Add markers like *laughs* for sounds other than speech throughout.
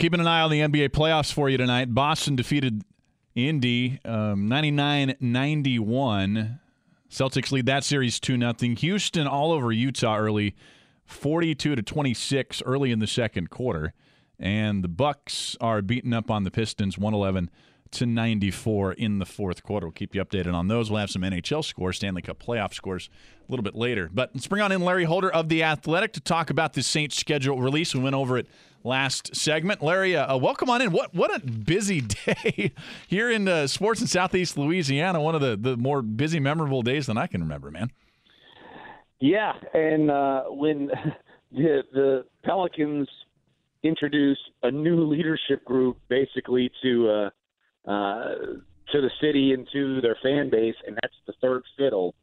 Keeping an eye on the NBA playoffs for you tonight. Boston defeated Indy um, 99 91. Celtics lead that series 2 0. Houston all over Utah early, 42 to 26 early in the second quarter. And the Bucks are beating up on the Pistons 111 to 94 in the fourth quarter. We'll keep you updated on those. We'll have some NHL scores, Stanley Cup playoff scores a little bit later. But let's bring on in Larry Holder of The Athletic to talk about the Saints schedule release. We went over it last segment. Larry, uh, welcome on in. What what a busy *laughs* day here in uh, sports in Southeast Louisiana. One of the, the more busy, memorable days than I can remember, man. Yeah, and uh, when *laughs* the, the Pelicans introduced a new leadership group, basically to uh, to the city and to their fan base, and that's the third fiddle.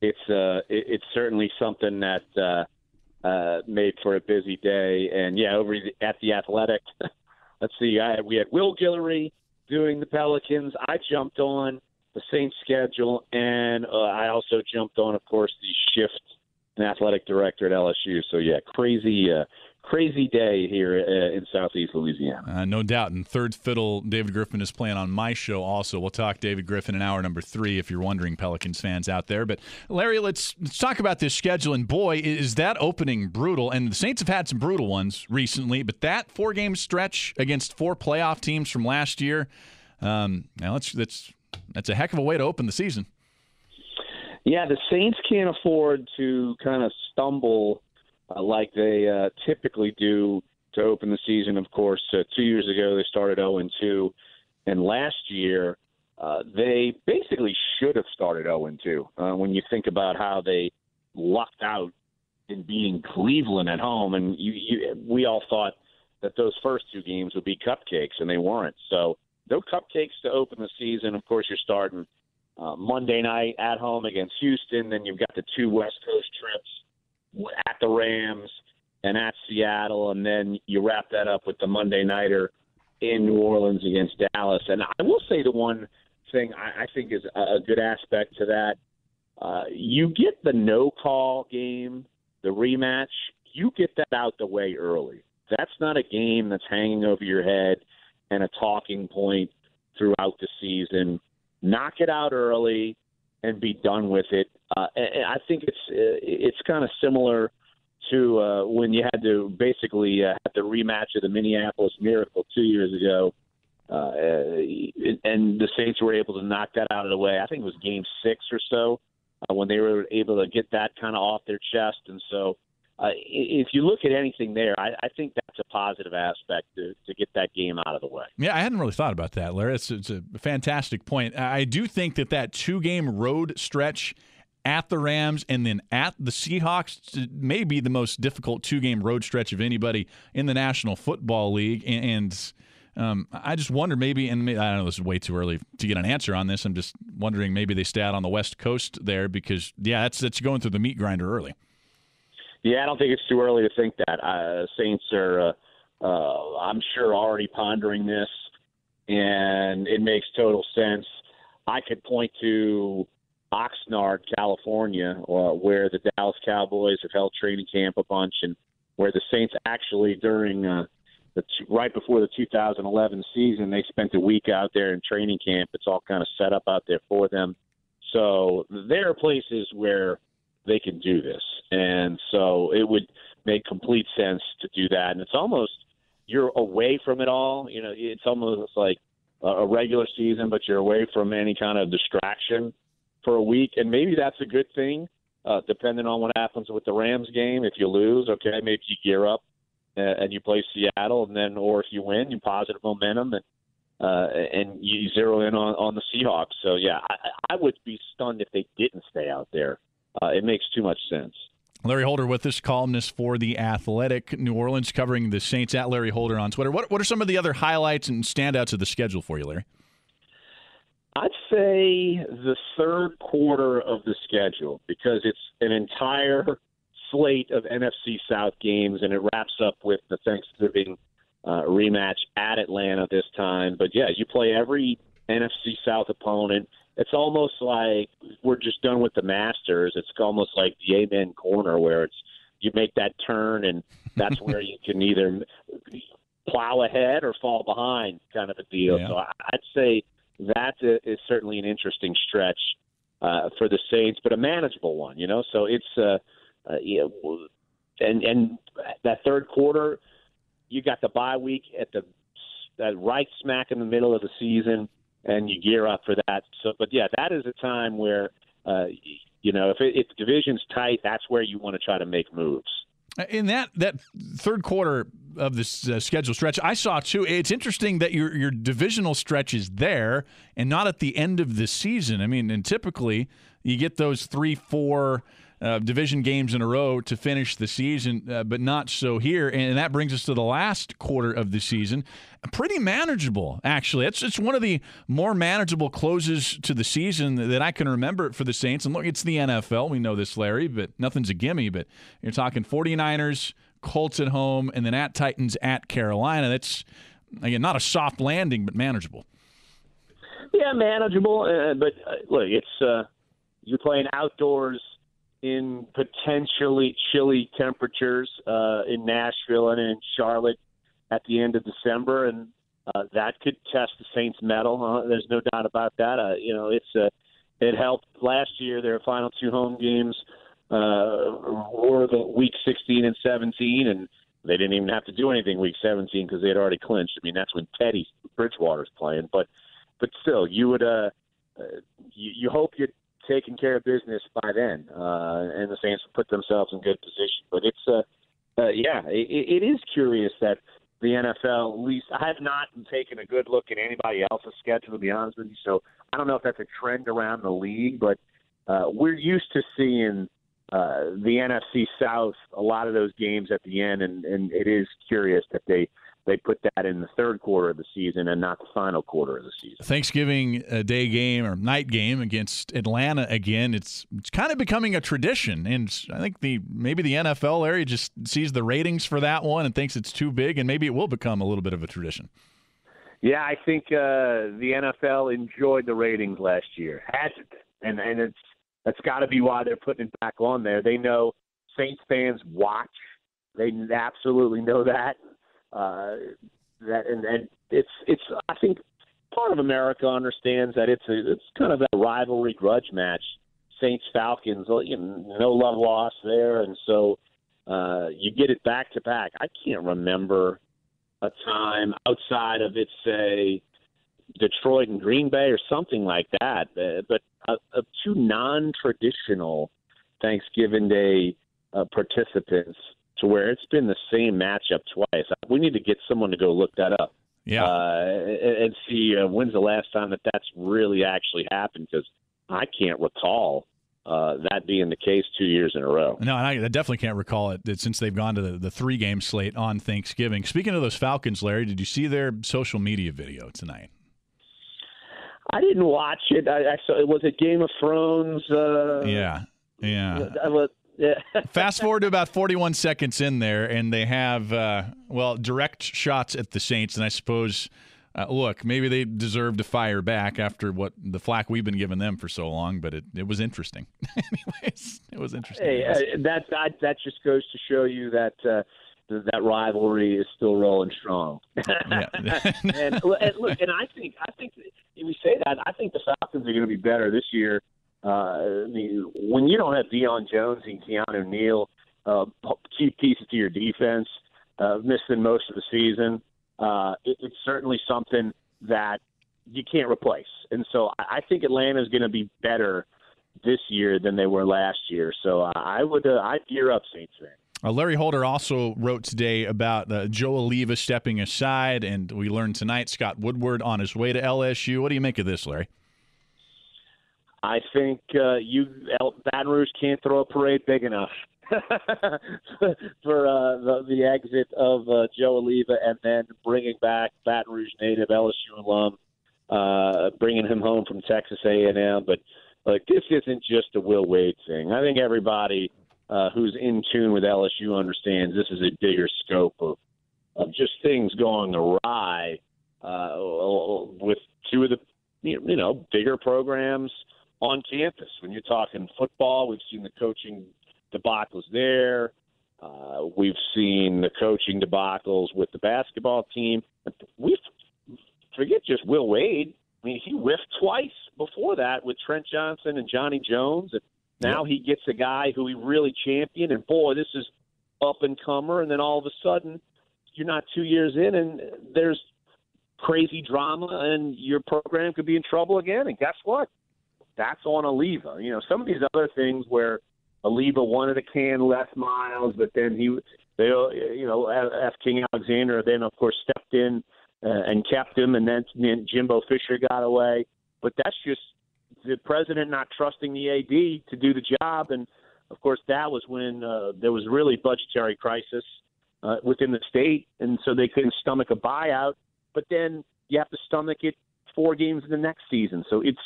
It's uh, it, it's certainly something that uh, uh, made for a busy day. And yeah, over at the Athletic, *laughs* let's see, I, we had Will Guillory doing the Pelicans. I jumped on the Saints schedule, and uh, I also jumped on, of course, the shift an athletic director at LSU. So yeah, crazy, uh, crazy day here uh, in Southeast Louisiana. Uh, no doubt. And third fiddle, David Griffin is playing on my show also. We'll talk David Griffin in hour number three if you're wondering, Pelicans fans out there. But Larry, let's let's talk about this schedule. And boy, is that opening brutal. And the Saints have had some brutal ones recently, but that four game stretch against four playoff teams from last year, um, now that's that's that's a heck of a way to open the season. Yeah, the Saints can't afford to kind of stumble uh, like they uh, typically do to open the season. Of course, uh, two years ago they started 0 and 2, and last year uh, they basically should have started 0 and 2. Uh, when you think about how they lucked out in beating Cleveland at home, and you, you, we all thought that those first two games would be cupcakes, and they weren't. So no cupcakes to open the season. Of course, you're starting uh, Monday night at home against Houston. Then you've got the two West Coast trips at the Rams and at Seattle, and then you wrap that up with the Monday nighter in New Orleans against Dallas. And I will say the one thing I, I think is a good aspect to that: uh, you get the no call game, the rematch. You get that out the way early. That's not a game that's hanging over your head and a talking point throughout the season. Knock it out early and be done with it. Uh, and I think it's uh, it's kind of similar to uh, when you had to basically uh, have the rematch of the Minneapolis Miracle two years ago, uh, and the Saints were able to knock that out of the way. I think it was Game Six or so uh, when they were able to get that kind of off their chest, and so uh, if you look at anything there, I, I, think that's a positive aspect to, to get that game out of the way. Yeah, I hadn't really thought about that, Larry. It's, it's a fantastic point. I do think that that two game road stretch at the Rams and then at the Seahawks may be the most difficult two game road stretch of anybody in the National Football League. And um, I just wonder maybe, and maybe, I don't know, this is way too early to get an answer on this. I'm just wondering maybe they stay out on the West Coast there because, yeah, that's, that's going through the meat grinder early. Yeah, I don't think it's too early to think that. Uh, Saints are, uh, uh, I'm sure, already pondering this, and it makes total sense. I could point to Oxnard, California, uh, where the Dallas Cowboys have held training camp a bunch, and where the Saints actually during uh, the t- right before the 2011 season, they spent a week out there in training camp. It's all kind of set up out there for them. So there are places where they can do this. And so it would make complete sense to do that. And it's almost you're away from it all. You know, it's almost like a regular season, but you're away from any kind of distraction for a week. And maybe that's a good thing, uh, depending on what happens with the Rams game. If you lose, okay, maybe you gear up uh, and you play Seattle, and then, or if you win, you positive momentum and uh, and you zero in on, on the Seahawks. So yeah, I, I would be stunned if they didn't stay out there. Uh, it makes too much sense. Larry Holder with us, columnist for The Athletic New Orleans, covering the Saints at Larry Holder on Twitter. What, what are some of the other highlights and standouts of the schedule for you, Larry? I'd say the third quarter of the schedule because it's an entire slate of NFC South games, and it wraps up with the Thanksgiving uh, rematch at Atlanta this time. But yeah, you play every NFC South opponent. It's almost like we're just done with the Masters. It's almost like the Amen Corner where it's you make that turn, and that's *laughs* where you can either plow ahead or fall behind, kind of a deal. Yeah. So I'd say that is certainly an interesting stretch uh, for the Saints, but a manageable one. You know, so it's uh, uh, you and and that third quarter, you got the bye week at the that right smack in the middle of the season, and you gear up for that. So, but yeah, that is a time where uh, you know if it, if the division's tight, that's where you want to try to make moves. In that that third quarter of this uh, schedule stretch, I saw too. It's interesting that your your divisional stretch is there and not at the end of the season. I mean, and typically you get those three, four uh, division games in a row to finish the season, uh, but not so here. And that brings us to the last quarter of the season. Pretty manageable, actually. It's it's one of the more manageable closes to the season that I can remember for the Saints. And look, it's the NFL. We know this, Larry, but nothing's a gimme. But you're talking 49ers, Colts at home, and then at Titans at Carolina. That's, again, not a soft landing, but manageable. Yeah, manageable. Uh, but uh, look, it's uh, you're playing outdoors in potentially chilly temperatures uh, in Nashville and in Charlotte at the end of December, and uh, that could test the Saints' mettle. Uh, there's no doubt about that. Uh, you know, it's uh, it helped last year. Their final two home games uh, were the week 16 and 17, and they didn't even have to do anything week 17 because they had already clinched. I mean, that's when Teddy Bridgewater's playing, but but still, you would uh, uh you, you hope you taking care of business by then, uh, and the Saints put themselves in good position. But it's, uh, uh, yeah, it, it is curious that the NFL, at least I have not taken a good look at anybody else's schedule, to be honest with you. So I don't know if that's a trend around the league, but uh, we're used to seeing uh, the NFC South a lot of those games at the end, and, and it is curious that they they put that in the third quarter of the season and not the final quarter of the season. Thanksgiving uh, Day game or night game against Atlanta again. It's it's kind of becoming a tradition, and I think the maybe the NFL area just sees the ratings for that one and thinks it's too big, and maybe it will become a little bit of a tradition. Yeah, I think uh, the NFL enjoyed the ratings last year, hasn't it? And and it's that's got to be why they're putting it back on there. They know Saints fans watch. They absolutely know that uh, that and, and it's it's I think part of America understands that it's a it's kind of a rivalry grudge match. Saints Falcons, you know, no love lost there, and so uh, you get it back to back. I can't remember a time outside of it, say Detroit and Green Bay or something like that, uh, but uh, of two non-traditional Thanksgiving Day uh, participants to where it's been the same matchup twice. We need to get someone to go look that up. Yeah, uh, and see uh, when's the last time that that's really actually happened because I can't recall uh, that being the case two years in a row. No, and I definitely can't recall it that since they've gone to the, the three game slate on Thanksgiving. Speaking of those Falcons, Larry, did you see their social media video tonight? I didn't watch it. I, I saw it was it Game of Thrones. Uh, yeah, yeah. I, I, yeah. *laughs* Fast forward to about 41 seconds in there, and they have, uh, well, direct shots at the Saints. And I suppose, uh, look, maybe they deserve to fire back after what the flack we've been giving them for so long, but it, it was interesting. *laughs* Anyways, it was interesting. Hey, uh, that, that, that just goes to show you that. Uh, that rivalry is still rolling strong. *laughs* and, and, look, and I think I think if we say that, I think the Falcons are going to be better this year uh, I mean, when you don't have Deion Jones and Keanu Neal, uh, key pieces to your defense, uh, missing most of the season, uh, it, it's certainly something that you can't replace. And so I think Atlanta is going to be better this year than they were last year. So I would uh, I'd gear up Saints fan. Uh, Larry Holder also wrote today about uh, Joe Alleva stepping aside, and we learned tonight Scott Woodward on his way to LSU. What do you make of this, Larry? I think uh, you Baton Rouge can't throw a parade big enough. *laughs* for uh, the, the exit of uh, Joe Alleva, and then bringing back Baton Rouge native LSU alum, uh, bringing him home from Texas A&M. But like this isn't just a Will Wade thing. I think everybody uh, who's in tune with LSU understands this is a bigger scope of of just things going awry uh, with two of the you know bigger programs on campus. When you're talking football, we've seen the coaching debacles there. Uh, we've seen the coaching debacles with the basketball team. We forget just Will Wade. I mean, he whiffed twice before that with Trent Johnson and Johnny Jones, and now he gets a guy who he really championed. And boy, this is up and comer. And then all of a sudden, you're not two years in, and there's crazy drama, and your program could be in trouble again. And guess what? That's on Alleva. You know, some of these other things where Alleva wanted to can Les Miles, but then he, they, you know, F. King Alexander then of course stepped in uh, and kept him, and then, then Jimbo Fisher got away. But that's just the president not trusting the AD to do the job, and of course that was when uh, there was really budgetary crisis uh, within the state, and so they couldn't stomach a buyout. But then you have to stomach it four games in the next season, so it's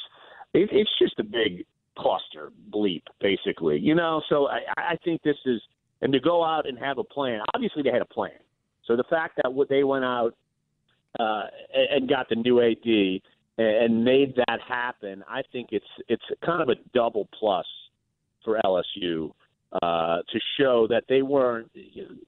it, it's just a big cluster bleep, basically. You know, so I, I think this is and to go out and have a plan. Obviously, they had a plan. So the fact that what they went out uh, and got the new AD and made that happen, I think it's it's kind of a double plus for LSU uh, to show that they weren't,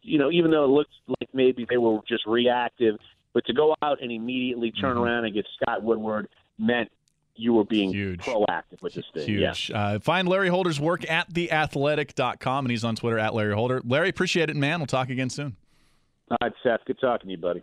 you know, even though it looks like maybe they were just reactive, but to go out and immediately turn mm-hmm. around and get Scott Woodward meant you were being Huge. proactive with this thing. Huge. Yeah. Uh, find Larry Holder's work at theathletic.com, and he's on Twitter at Larry Holder. Larry, appreciate it, man. We'll talk again soon. All right, Seth. Good talking to you, buddy.